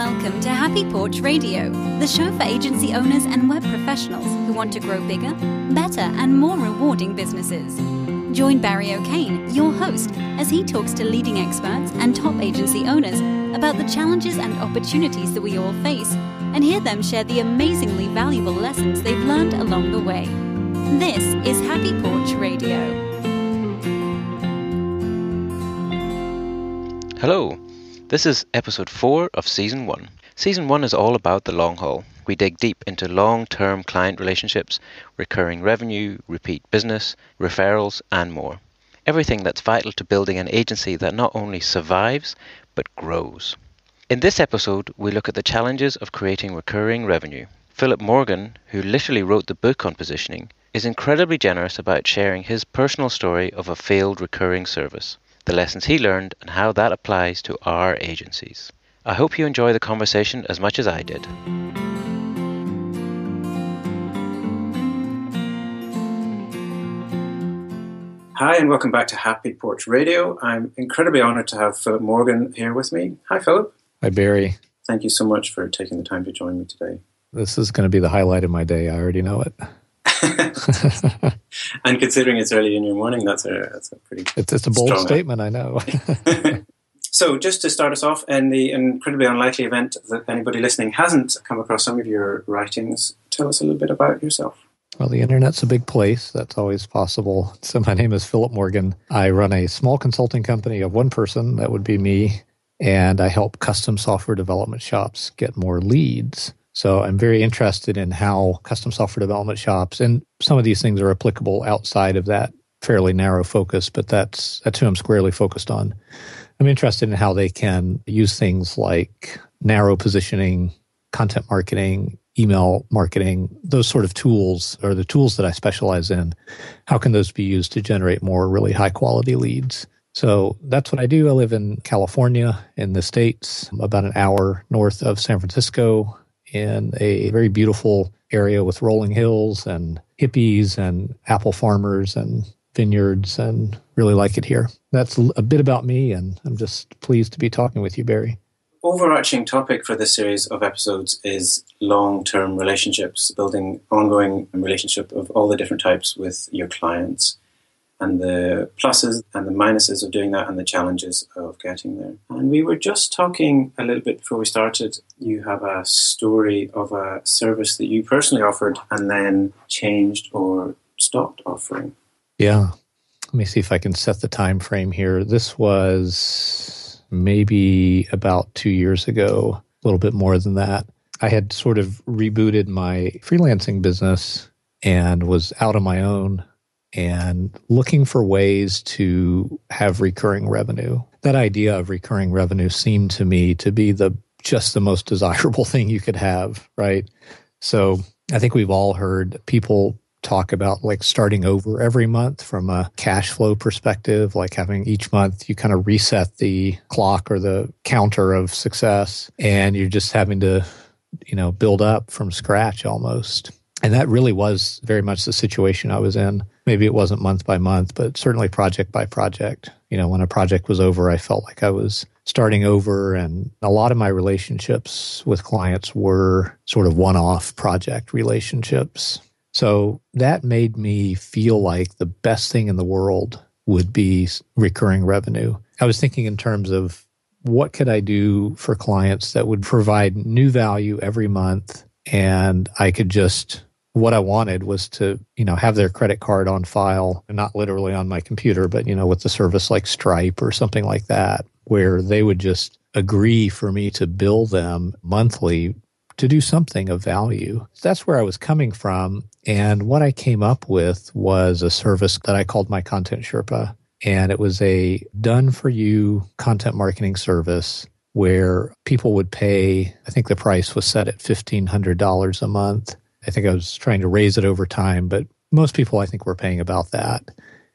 Welcome to Happy Porch Radio, the show for agency owners and web professionals who want to grow bigger, better, and more rewarding businesses. Join Barry O'Kane, your host, as he talks to leading experts and top agency owners about the challenges and opportunities that we all face, and hear them share the amazingly valuable lessons they've learned along the way. This is Happy Porch Radio. Hello, this is episode 4 of season 1. Season 1 is all about the long haul. We dig deep into long term client relationships, recurring revenue, repeat business, referrals, and more. Everything that's vital to building an agency that not only survives, but grows. In this episode, we look at the challenges of creating recurring revenue. Philip Morgan, who literally wrote the book on positioning, is incredibly generous about sharing his personal story of a failed recurring service the lessons he learned, and how that applies to our agencies. I hope you enjoy the conversation as much as I did. Hi, and welcome back to Happy Porch Radio. I'm incredibly honored to have Philip Morgan here with me. Hi, Philip. Hi, Barry. Thank you so much for taking the time to join me today. This is going to be the highlight of my day. I already know it. and considering it's early in your morning, that's a that's a pretty. It's, it's a bold statement, I know. so, just to start us off, in the incredibly unlikely event that anybody listening hasn't come across some of your writings, tell us a little bit about yourself. Well, the internet's a big place. That's always possible. So, my name is Philip Morgan. I run a small consulting company of one person. That would be me. And I help custom software development shops get more leads. So I'm very interested in how custom software development shops and some of these things are applicable outside of that fairly narrow focus, but that's that's who I'm squarely focused on. I'm interested in how they can use things like narrow positioning, content marketing, email marketing, those sort of tools are the tools that I specialize in. How can those be used to generate more really high quality leads? So that's what I do. I live in California in the States, about an hour north of San Francisco in a very beautiful area with rolling hills and hippies and apple farmers and vineyards and really like it here. That's a bit about me, and I'm just pleased to be talking with you, Barry. Overarching topic for this series of episodes is long term relationships, building ongoing relationship of all the different types with your clients and the pluses and the minuses of doing that and the challenges of getting there. And we were just talking a little bit before we started. You have a story of a service that you personally offered and then changed or stopped offering. Yeah. Let me see if I can set the time frame here. This was maybe about two years ago, a little bit more than that. I had sort of rebooted my freelancing business and was out on my own and looking for ways to have recurring revenue. That idea of recurring revenue seemed to me to be the just the most desirable thing you could have, right? So I think we've all heard people talk about like starting over every month from a cash flow perspective, like having each month you kind of reset the clock or the counter of success and you're just having to, you know, build up from scratch almost. And that really was very much the situation I was in. Maybe it wasn't month by month, but certainly project by project. You know, when a project was over, I felt like I was starting over. And a lot of my relationships with clients were sort of one off project relationships. So that made me feel like the best thing in the world would be recurring revenue. I was thinking in terms of what could I do for clients that would provide new value every month and I could just what I wanted was to, you know, have their credit card on file, not literally on my computer, but, you know, with a service like Stripe or something like that, where they would just agree for me to bill them monthly to do something of value. That's where I was coming from. And what I came up with was a service that I called my Content Sherpa. And it was a done for you content marketing service where people would pay, I think the price was set at $1,500 a month I think I was trying to raise it over time, but most people I think were paying about that.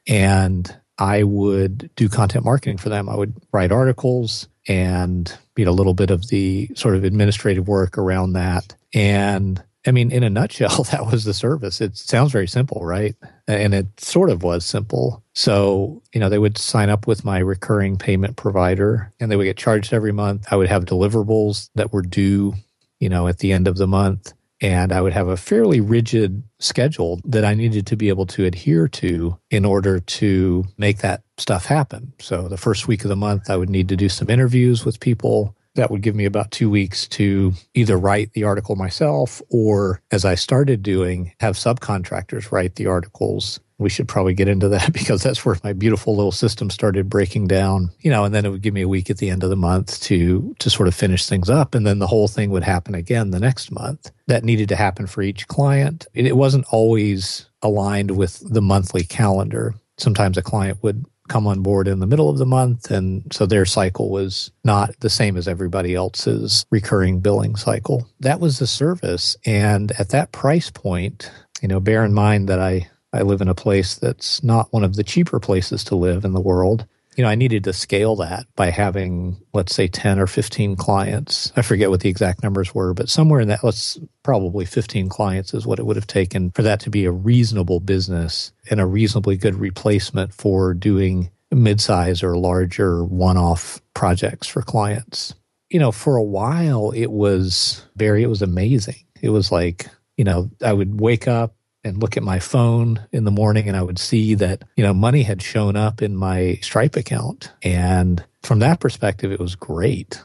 And I would do content marketing for them. I would write articles and know a little bit of the sort of administrative work around that. And I mean, in a nutshell, that was the service. It sounds very simple, right? And it sort of was simple. So, you know, they would sign up with my recurring payment provider and they would get charged every month. I would have deliverables that were due, you know, at the end of the month. And I would have a fairly rigid schedule that I needed to be able to adhere to in order to make that stuff happen. So the first week of the month, I would need to do some interviews with people that would give me about two weeks to either write the article myself or, as I started doing, have subcontractors write the articles. We should probably get into that because that's where my beautiful little system started breaking down, you know, and then it would give me a week at the end of the month to to sort of finish things up and then the whole thing would happen again the next month. That needed to happen for each client. It wasn't always aligned with the monthly calendar. Sometimes a client would come on board in the middle of the month. And so their cycle was not the same as everybody else's recurring billing cycle. That was the service. And at that price point, you know, bear in mind that I, I live in a place that's not one of the cheaper places to live in the world you know, I needed to scale that by having, let's say, 10 or 15 clients. I forget what the exact numbers were, but somewhere in that, let's probably 15 clients is what it would have taken for that to be a reasonable business and a reasonably good replacement for doing mid-size or larger one-off projects for clients. You know, for a while it was very it was amazing. It was like, you know, I would wake up and look at my phone in the morning and I would see that, you know, money had shown up in my Stripe account. And from that perspective, it was great.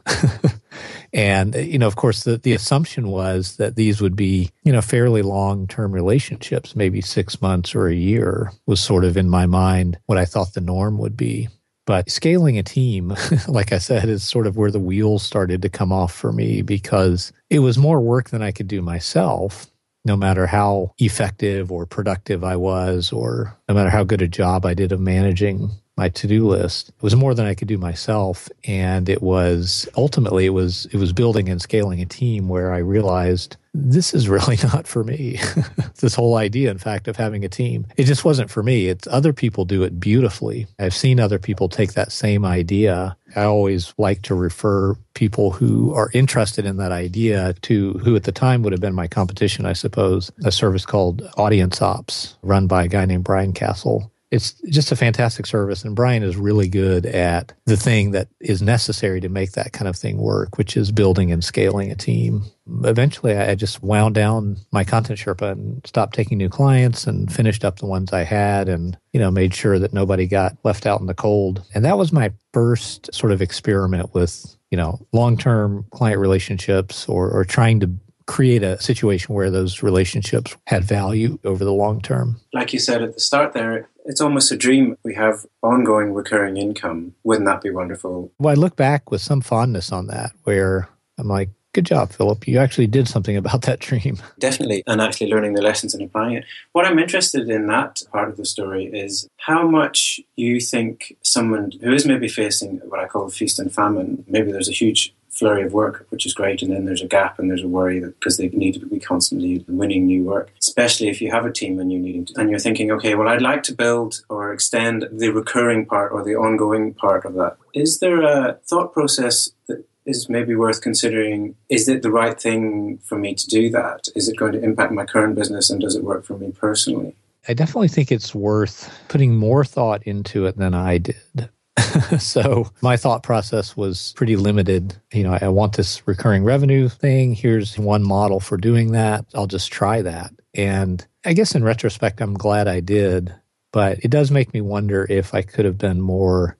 and, you know, of course, the, the assumption was that these would be, you know, fairly long term relationships, maybe six months or a year was sort of in my mind what I thought the norm would be. But scaling a team, like I said, is sort of where the wheels started to come off for me because it was more work than I could do myself no matter how effective or productive I was, or no matter how good a job I did of managing my to-do list. It was more than I could do myself. And it was ultimately it was it was building and scaling a team where I realized this is really not for me. this whole idea, in fact, of having a team. It just wasn't for me. It's other people do it beautifully. I've seen other people take that same idea. I always like to refer people who are interested in that idea to who at the time would have been my competition, I suppose, a service called Audience Ops, run by a guy named Brian Casel it's just a fantastic service. And Brian is really good at the thing that is necessary to make that kind of thing work, which is building and scaling a team. Eventually, I just wound down my content Sherpa and stopped taking new clients and finished up the ones I had and, you know, made sure that nobody got left out in the cold. And that was my first sort of experiment with, you know, long term client relationships or, or trying to create a situation where those relationships had value over the long term. Like you said at the start there, it's almost a dream. We have ongoing recurring income. Wouldn't that be wonderful? Well, I look back with some fondness on that, where I'm like, good job, Philip. You actually did something about that dream. Definitely. And actually learning the lessons and applying it. What I'm interested in that part of the story is how much you think someone who is maybe facing what I call feast and famine, maybe there's a huge flurry of work, which is great, and then there's a gap and there's a worry that because they need to be constantly winning new work, especially if you have a team and you're needing to, and you're thinking, okay, well, I'd like to build or extend the recurring part or the ongoing part of that. Is there a thought process that is maybe worth considering? Is it the right thing for me to do that? Is it going to impact my current business and does it work for me personally? I definitely think it's worth putting more thought into it than I did. so my thought process was pretty limited. You know, I want this recurring revenue thing. Here's one model for doing that. I'll just try that. And I guess in retrospect, I'm glad I did. But it does make me wonder if I could have been more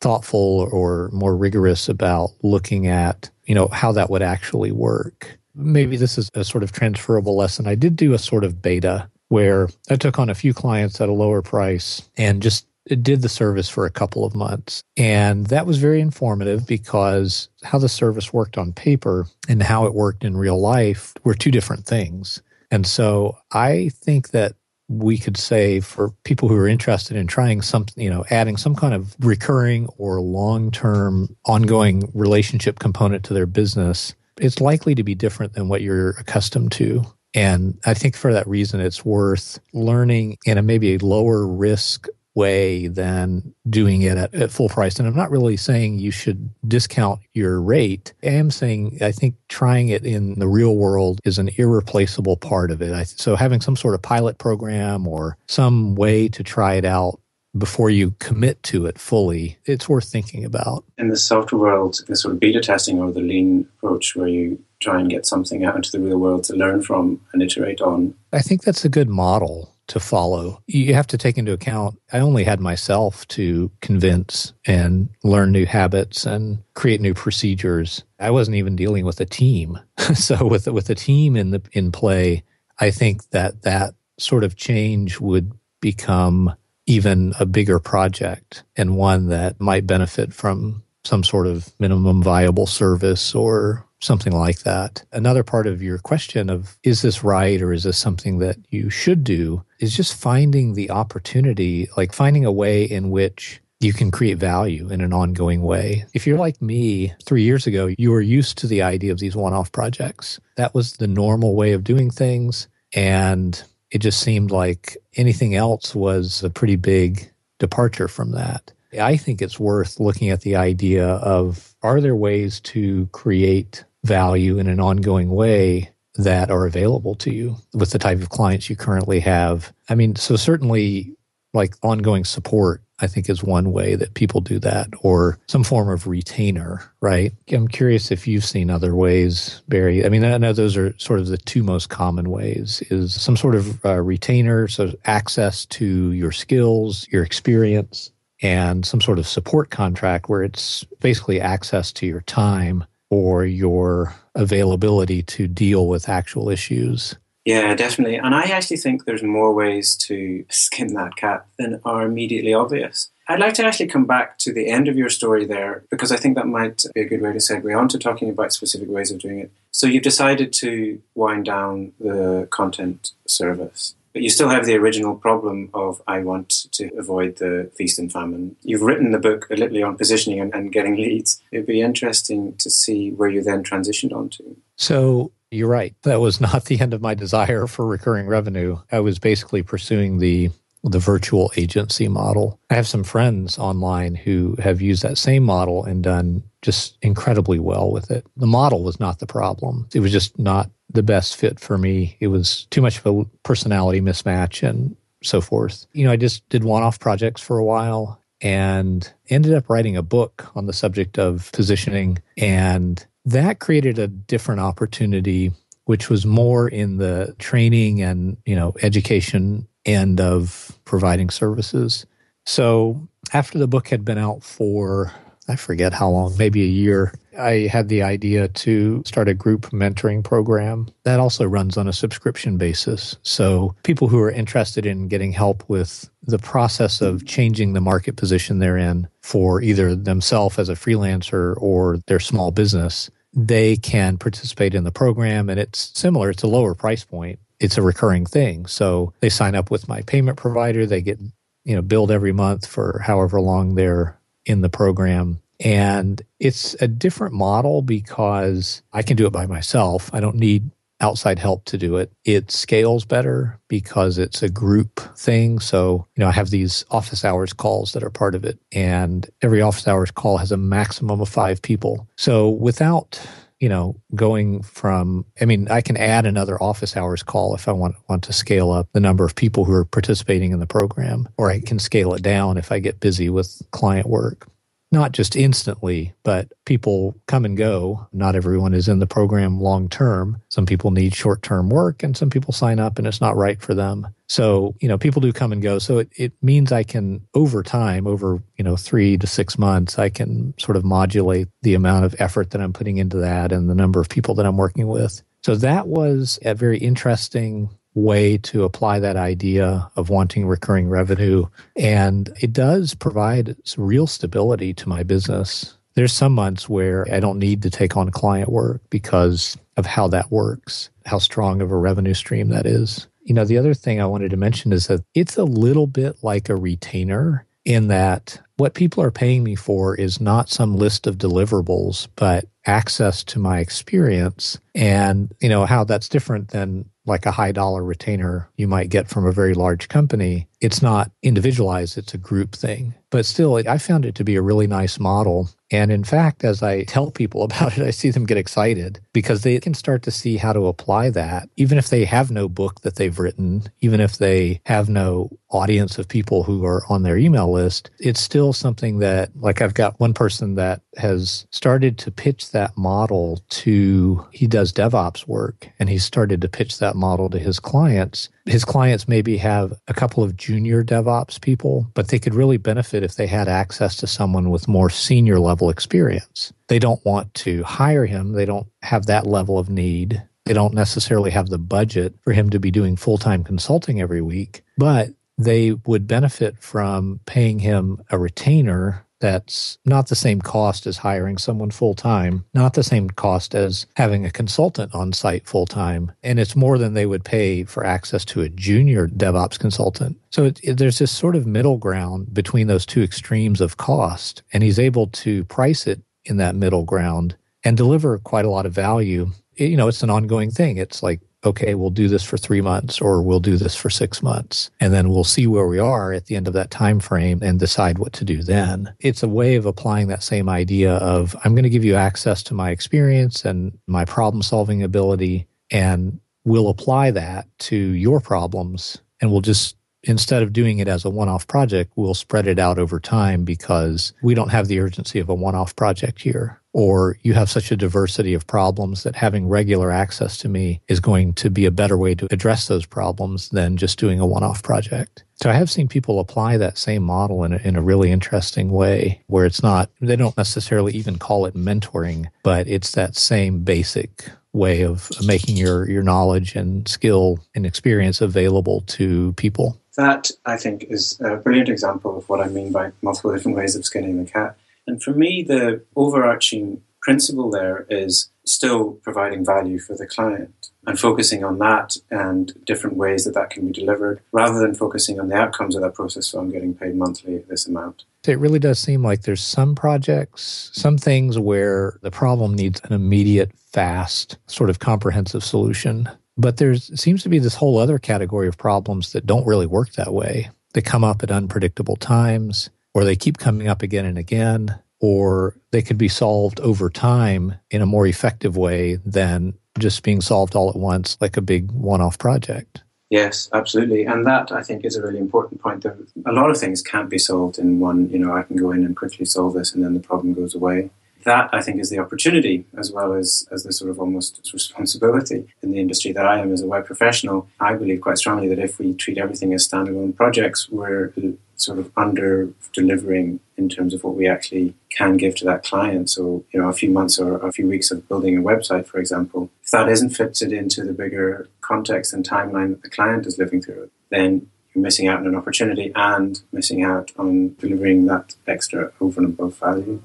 thoughtful or more rigorous about looking at, you know, how that would actually work. Maybe this is a sort of transferable lesson. I did do a sort of beta where I took on a few clients at a lower price and just did the service for a couple of months. And that was very informative because how the service worked on paper and how it worked in real life were two different things. And so I think that we could say for people who are interested in trying something, you know, adding some kind of recurring or long term ongoing relationship component to their business, it's likely to be different than what you're accustomed to. And I think for that reason, it's worth learning in a maybe a lower risk way than doing it at, at, full price. And I'm not really saying you should discount your rate. I am saying I think trying it in the real world is an irreplaceable part of it. I, so having some sort of pilot program or some way to try it out before you commit to it fully, it's worth thinking about. In the software world, the sort of beta testing or the lean approach where you try and get something out into the real world to learn from and iterate on. I think that's a good model to follow. You have to take into account I only had myself to convince and learn new habits and create new procedures. I wasn't even dealing with a team. so with with a team in the in play, I think that that sort of change would become even a bigger project and one that might benefit from some sort of minimum viable service or something like that. Another part of your question of is this right or is this something that you should do is just finding the opportunity, like finding a way in which you can create value in an ongoing way. If you're like me, three years ago, you were used to the idea of these one off projects. That was the normal way of doing things. And it just seemed like anything else was a pretty big departure from that. I think it's worth looking at the idea of are there ways to create value in an ongoing way that are available to you with the type of clients you currently have? I mean, so certainly like ongoing support I think is one way that people do that, or some form of retainer, right? I'm curious if you've seen other ways, Barry. I mean, I know those are sort of the two most common ways is some sort of uh, retainer, so access to your skills, your experience, and some sort of support contract where it's basically access to your time or your availability to deal with actual issues. Yeah, definitely. And I actually think there's more ways to skin that cat than are immediately obvious. I'd like to actually come back to the end of your story there because I think that might be a good way to segue on to talking about specific ways of doing it. So you've decided to wind down the content service. But you still have the original problem of I want to avoid the feast and famine. You've written the book a literally on positioning and, and getting leads. It'd be interesting to see where you then transitioned onto. So you're right. That was not the end of my desire for recurring revenue. I was basically pursuing the the virtual agency model. I have some friends online who have used that same model and done just incredibly well with it. The model was not the problem. It was just not the best fit for me. It was too much of a personality mismatch and so forth. You know, I just did one off projects for a while and ended up writing a book on the subject of positioning and that created a different opportunity which was more in the training and you know education end of providing services so after the book had been out for i forget how long maybe a year i had the idea to start a group mentoring program that also runs on a subscription basis so people who are interested in getting help with the process of changing the market position they're in for either themselves as a freelancer or their small business, they can participate in the program. And it's similar, it's a lower price point. It's a recurring thing. So they sign up with my payment provider, they get, you know, billed every month for however long they're in the program. And it's a different model because I can do it by myself. I don't need outside help to do it. It scales better because it's a group thing. So, you know, I have these office hours calls that are part of it, and every office hours call has a maximum of five people. So, without you know, going from, I mean, I can add another office hours call if I want, want to scale up the number of people who are participating in the program, or I can scale it down if I get busy with client work not just instantly, but people come and go. Not everyone is in the program long term. Some people need short term work and some people sign up and it's not right for them. So, you know, people do come and go. So it, it means I can, over time, over, you know, three to six months, I can sort of modulate the amount of effort that I'm putting into that and the number of people that I'm working with. So that was a very interesting way to apply that idea of wanting recurring revenue. And it does provide real stability to my business. There's some months where I don't need to take on client work because of how that works, how strong of a revenue stream that is. You know, the other thing I wanted to mention is that it's a little bit like a retainer in that what people are paying me for is not some list of deliverables, but access to my experience and, you know, how that's different than like a high dollar retainer you might get from a very large company it's not individualized, it's a group thing. But still, I found it to be a really nice model. And in fact, as I tell people about it, I see them get excited because they can start to see how to apply that, even if they have no book that they've written, even if they have no audience of people who are on their email list. It's still something that, like, I've got one person that has started to pitch that model to, he does DevOps work, and he's started to pitch that model to his clients. His clients maybe have a couple of junior DevOps people, but they could really benefit if they had access to someone with more senior level experience. They don't want to hire him, they don't have that level of need. They don't necessarily have the budget for him to be doing full time consulting every week, but they would benefit from paying him a retainer that's not the same cost as hiring someone full time, not the same cost as having a consultant on site full time. And it's more than they would pay for access to a junior DevOps consultant. So it, it, there's this sort of middle ground between those two extremes of cost. And he's able to price it in that middle ground and deliver quite a lot of value. It, you know, it's an ongoing thing. It's like okay, we'll do this for three months or we'll do this for six months. And then we'll see where we are at the end of that time frame and decide what to do then. It's a way of applying that same idea of I'm going to give you access to my experience and my problem solving ability and we'll apply that to your problems and we'll just instead of doing it as a one-off project, we'll spread it out over time because we don't have the urgency of a one-off project here or you have such a diversity of problems that having regular access to me is going to be a better way to address those problems than just doing a one off project. So I have seen people apply that same model in a, in a really interesting way where it's not, they don't necessarily even call it mentoring, but it's that same basic way of making your, your knowledge and skill and experience available to people. That, I think, is a brilliant example of what I mean by multiple different ways of skinning the cat. And for me, the overarching principle there is still providing value for the client and focusing on that and different ways that that can be delivered rather than focusing on the outcomes of that process. So I'm getting paid monthly this amount. It really does seem like there's some projects, some things where the problem needs an immediate, fast, sort of comprehensive solution. But there seems to be this whole other category of problems that don't really work that way. They come up at unpredictable times or they keep coming up again and again, or they could be solved over time in a more effective way than just being solved all at once like a big one off project. Yes, absolutely. And that I think is a really important point. That a lot of things can't be solved in one, you know, I can go in and quickly solve this and then the problem goes away that I think is the opportunity as well as, as the sort of almost responsibility in the industry that I am as a web professional. I believe quite strongly that if we treat everything as standalone projects, we're sort of under delivering in terms of what we actually can give to that client. So, you know, a few months or a few weeks of building a website, for example, if that isn't fitted into the bigger context and timeline that the client is living through, then you're missing out on an opportunity and missing out on delivering that extra over and above value.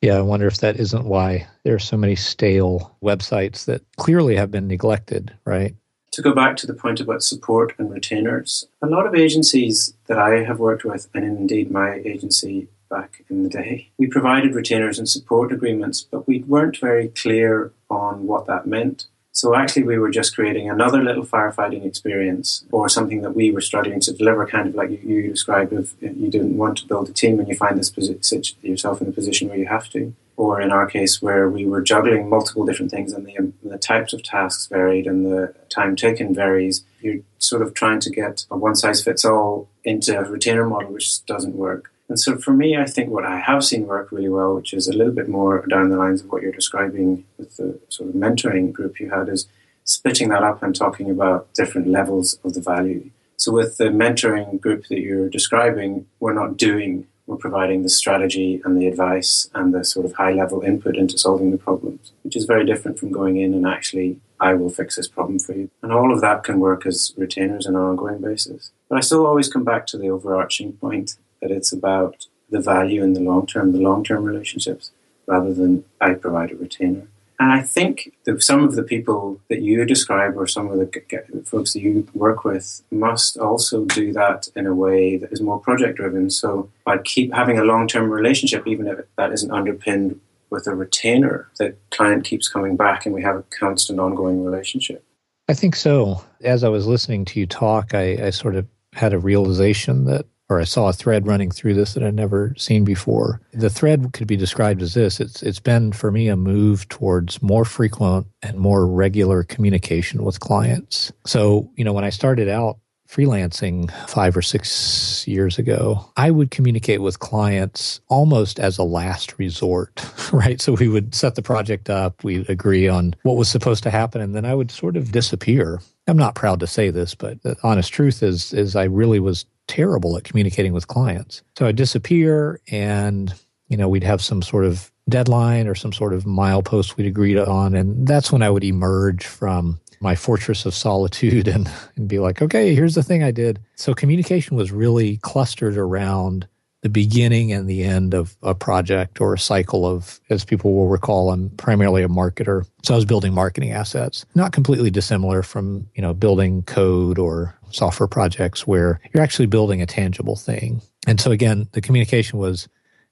Yeah, I wonder if that isn't why there are so many stale websites that clearly have been neglected, right? To go back to the point about support and retainers, a lot of agencies that I have worked with, and indeed my agency back in the day, we provided retainers and support agreements, but we weren't very clear on what that meant. So actually, we were just creating another little firefighting experience or something that we were struggling to deliver, kind of like you, described if you didn't want to build a team and you find this posi- yourself in a position where you have to. Or in our case, where we were juggling multiple different things and the, the types of tasks varied and the time taken varies. You're sort of trying to get a one size fits all into a retainer model, which doesn't work. And so for me, I think what I have seen work really well, which is a little bit more down the lines of what you're describing with the sort of mentoring group you had, is splitting that up and talking about different levels of the value. So with the mentoring group that you're describing, we're not doing, we're providing the strategy and the advice and the sort of high level input into solving the problems, which is very different from going in and actually, I will fix this problem for you. And all of that can work as retainers on an ongoing basis. But I still always come back to the overarching point that it's about the value in the long term, the long term relationships, rather than I provide a retainer. And I think that some of the people that you describe or some of the folks that you work with must also do that in a way that is more project driven. So by keep having a long term relationship, even if that isn't underpinned with a retainer, the client keeps coming back and we have a constant ongoing relationship. I think so. As I was listening to you talk, I, I sort of had a realization that or I saw a thread running through this that I'd never seen before. The thread could be described as this. It's it's been for me a move towards more frequent and more regular communication with clients. So, you know, when I started out freelancing five or six years ago, I would communicate with clients almost as a last resort, right? So we would set the project up, we'd agree on what was supposed to happen, and then I would sort of disappear. I'm not proud to say this, but the honest truth is, is I really was terrible at communicating with clients. So I'd disappear and, you know, we'd have some sort of deadline or some sort of milepost we'd agreed on. And that's when I would emerge from my fortress of solitude and, and be like, okay, here's the thing I did. So communication was really clustered around the beginning and the end of a project or a cycle of, as people will recall, I'm primarily a marketer. So I was building marketing assets, not completely dissimilar from, you know, building code or software projects where you're actually building a tangible thing. And so again, the communication was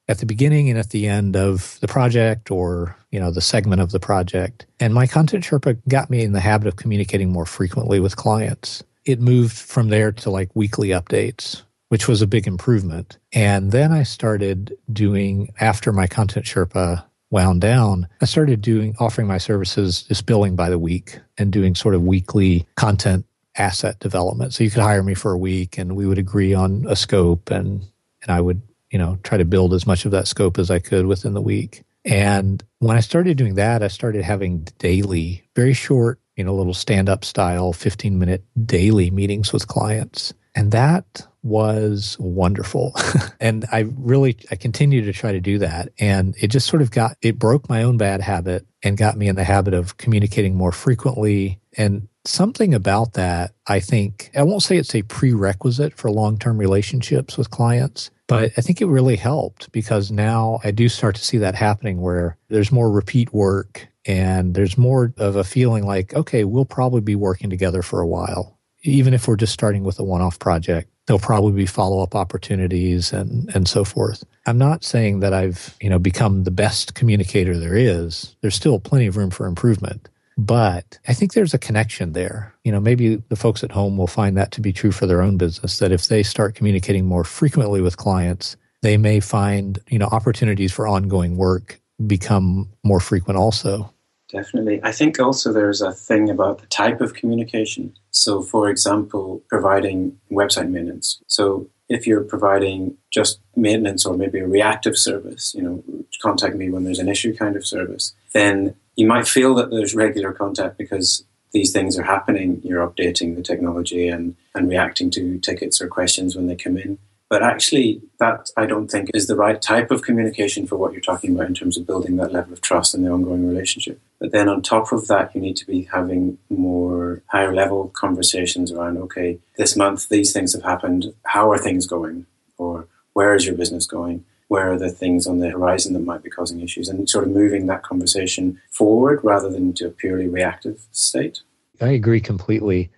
at the beginning and at the end of the project or you know the segment of the project and my content sherpa got me in the habit of communicating more frequently with clients it moved from there to like weekly updates which was a big improvement and then i started doing after my content sherpa wound down i started doing offering my services just billing by the week and doing sort of weekly content asset development so you could hire me for a week and we would agree on a scope and and i would you know, try to build as much of that scope as I could within the week. And when I started doing that, I started having daily, very short, you know, little stand up style, 15 minute daily meetings with clients. And that was wonderful. and I really, I continue to try to do that. And it just sort of got, it broke my own bad habit and got me in the habit of communicating more frequently. And something about that, I think, I won't say it's a prerequisite for long term relationships with clients, but I think it really helped because now I do start to see that happening where there's more repeat work and there's more of a feeling like, okay, we'll probably be working together for a while. Even if we're just starting with a one off project, there'll probably be follow up opportunities and, and so forth. I'm not saying that I've, you know, become the best communicator there is. There's still plenty of room for improvement. But I think there's a connection there. You know, maybe the folks at home will find that to be true for their own business, that if they start communicating more frequently with clients, they may find, you know, opportunities for ongoing work become more frequent also. Definitely. I think also there's a thing about the type of communication. So, for example, providing website maintenance. So, if you're providing just maintenance or maybe a reactive service, you know, contact me when there's an issue kind of service, then you might feel that there's regular contact because these things are happening. You're updating the technology and, and reacting to tickets or questions when they come in. But actually, that I don't think is the right type of communication for what you're talking about in terms of building that level of trust in the ongoing relationship. But then on top of that, you need to be having more higher level conversations around, okay, this month these things have happened. How are things going? Or where is your business going? where are the things on the horizon that might be causing issues and sort of moving that conversation forward rather than to a purely reactive state. I agree completely.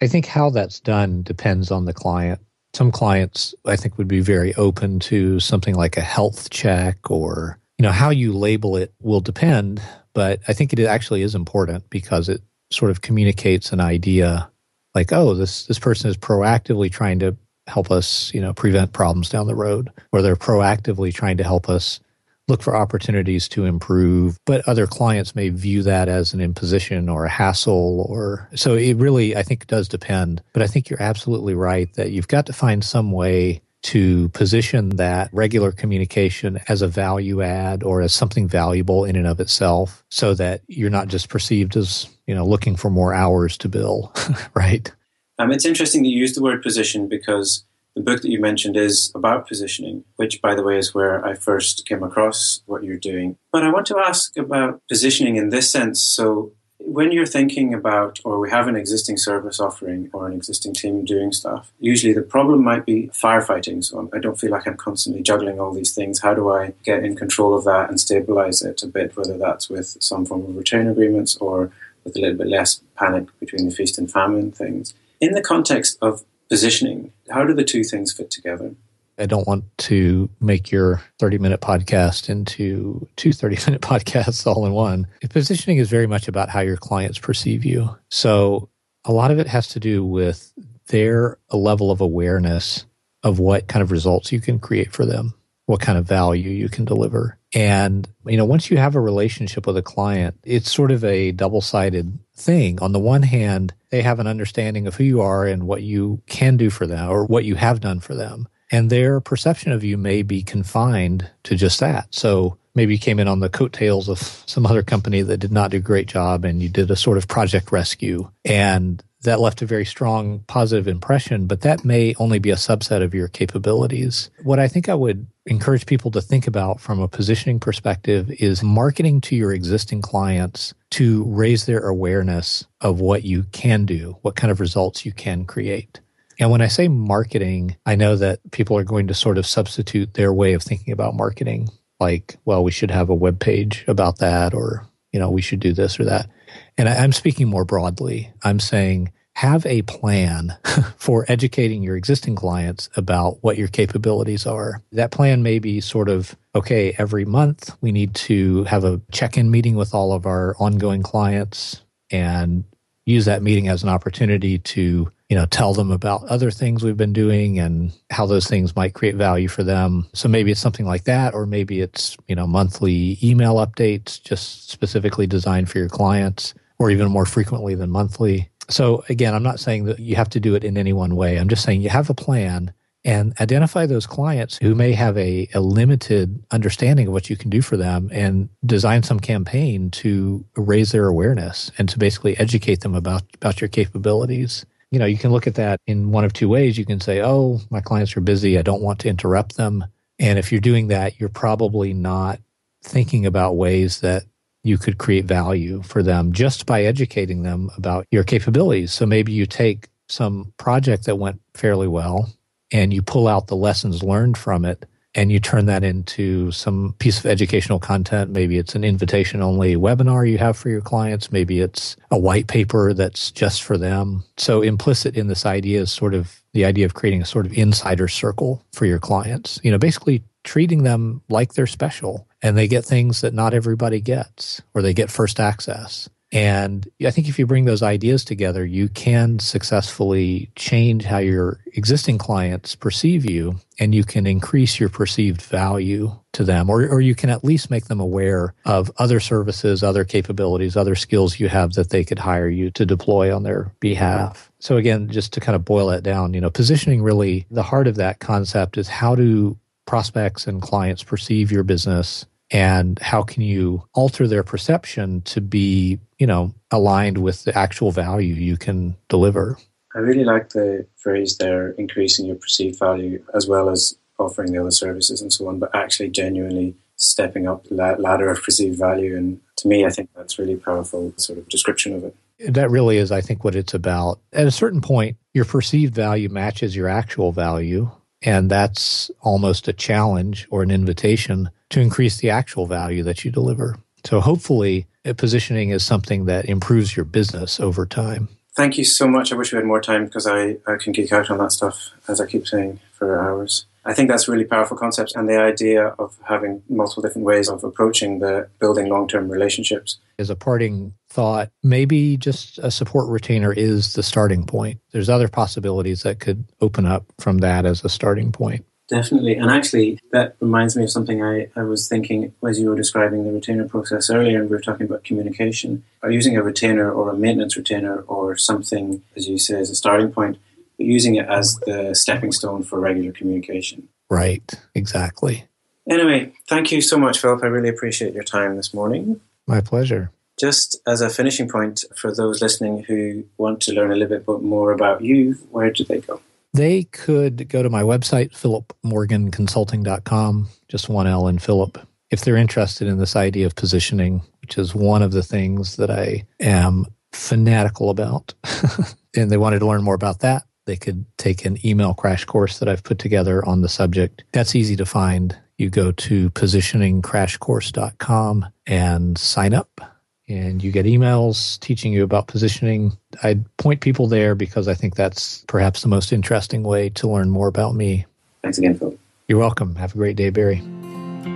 I think how that's done depends on the client. Some clients I think would be very open to something like a health check or you know how you label it will depend, but I think it actually is important because it sort of communicates an idea like oh this this person is proactively trying to help us, you know, prevent problems down the road, or they're proactively trying to help us look for opportunities to improve. But other clients may view that as an imposition or a hassle, or so it really, I think, does depend. But I think you're absolutely right that you've got to find some way to position that regular communication as a value add or as something valuable in and of itself so that you're not just perceived as you know looking for more hours to bill right um, it's interesting that you use the word position because the book that you mentioned is about positioning, which, by the way, is where I first came across what you're doing. But I want to ask about positioning in this sense. So, when you're thinking about, or we have an existing service offering or an existing team doing stuff, usually the problem might be firefighting. So, I don't feel like I'm constantly juggling all these things. How do I get in control of that and stabilize it a bit, whether that's with some form of return agreements or with a little bit less panic between the feast and famine things? In the context of positioning, how do the two things fit together? I don't want to make your 30 minute podcast into two 30 minute podcasts all in one. Positioning is very much about how your clients perceive you. So a lot of it has to do with their level of awareness of what kind of results you can create for them, what kind of value you can deliver. And, you know, once you have a relationship with a client, it's sort of a double sided thing. On the one hand, they have an understanding of who you are and what you can do for them or what you have done for them. And their perception of you may be confined to just that. So maybe you came in on the coattails of some other company that did not do a great job and you did a sort of project rescue. And that left a very strong positive impression, but that may only be a subset of your capabilities. What I think I would encourage people to think about from a positioning perspective is marketing to your existing clients to raise their awareness of what you can do, what kind of results you can create. And when I say marketing, I know that people are going to sort of substitute their way of thinking about marketing, like, well, we should have a web page about that, or, you know, we should do this or that. And I'm speaking more broadly. I'm saying have a plan for educating your existing clients about what your capabilities are. That plan may be sort of okay, every month we need to have a check in meeting with all of our ongoing clients and use that meeting as an opportunity to you know tell them about other things we've been doing and how those things might create value for them. So maybe it's something like that or maybe it's you know monthly email updates just specifically designed for your clients or even more frequently than monthly. So again i'm not saying that you have to do it in any one way. I'm just saying you have a plan and identify those clients who may have a, a limited understanding of what you can do for them and design some campaign to raise their awareness and to basically educate them about, about your capabilities you know, you can look at that in one of two ways. You can say, oh, my clients are busy. I don't want to interrupt them. And if you're doing that, you're probably not thinking about ways that you could create value for them just by educating them about your capabilities. So maybe you take some project that went fairly well and you pull out the lessons learned from it and you turn that into some piece of educational content. Maybe it's an invitation only webinar you have for your clients. Maybe it's a white paper that's just for them. So implicit in this idea is sort of the idea of creating a sort of insider circle for your clients. You know, basically treating them like they're special and they get things that not everybody gets or they get first access. And I think if you bring those ideas together, you can successfully change how your existing clients perceive you and you can increase your perceived value to them, or, or you can at least make them aware of other services, other capabilities, other skills you have that they could hire you to deploy on their behalf. So again, just to kind of boil that down, you know, positioning really the heart of that concept is how do prospects and clients perceive your business and how can you alter their perception to be you know aligned with the actual value you can deliver? I really like the phrase there increasing your perceived value as well as offering the other services and so on but actually genuinely stepping up the ladder of perceived value. And to me i think that's really powerful sort of description of it. That really is i think what it's about. At a certain point your perceived value matches your actual value and that's almost a challenge or an invitation to increase the actual value that you deliver. So hopefully, positioning is something that improves your business over time. Thank you so much. I wish we had more time because I, I can geek out on that stuff, as I keep saying, for hours. I think that's a really powerful concept, and the idea of having multiple different ways of approaching the building long term relationships. As a parting thought, maybe just a support retainer is the starting point. There's other possibilities that could open up from that as a starting point. Definitely. And actually, that reminds me of something I, I was thinking as you were describing the retainer process earlier, and we were talking about communication. By using a retainer or a maintenance retainer or something, as you say, as a starting point, but using it as the stepping stone for regular communication. Right. Exactly. Anyway, thank you so much, Philip. I really appreciate your time this morning. My pleasure. Just as a finishing point for those listening who want to learn a little bit more about you, where do they go? They could go to my website, philipmorganconsulting.com, just one L in Philip, if they're interested in this idea of positioning, which is one of the things that I am fanatical about. and they wanted to learn more about that, they could take an email crash course that I've put together on the subject. That's easy to find. You go to positioningcrashcourse.com and sign up and you get emails teaching you about positioning. I'd point people there because I think that's perhaps the most interesting way to learn more about me. Thanks again, Phil. You're welcome. Have a great day, Barry.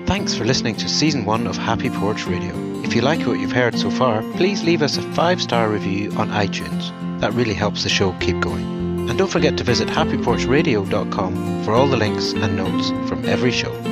Thanks for listening to season one of Happy Porch Radio. If you like what you've heard so far, please leave us a five star review on iTunes. That really helps the show keep going. And don't forget to visit happyporchradio.com for all the links and notes from every show.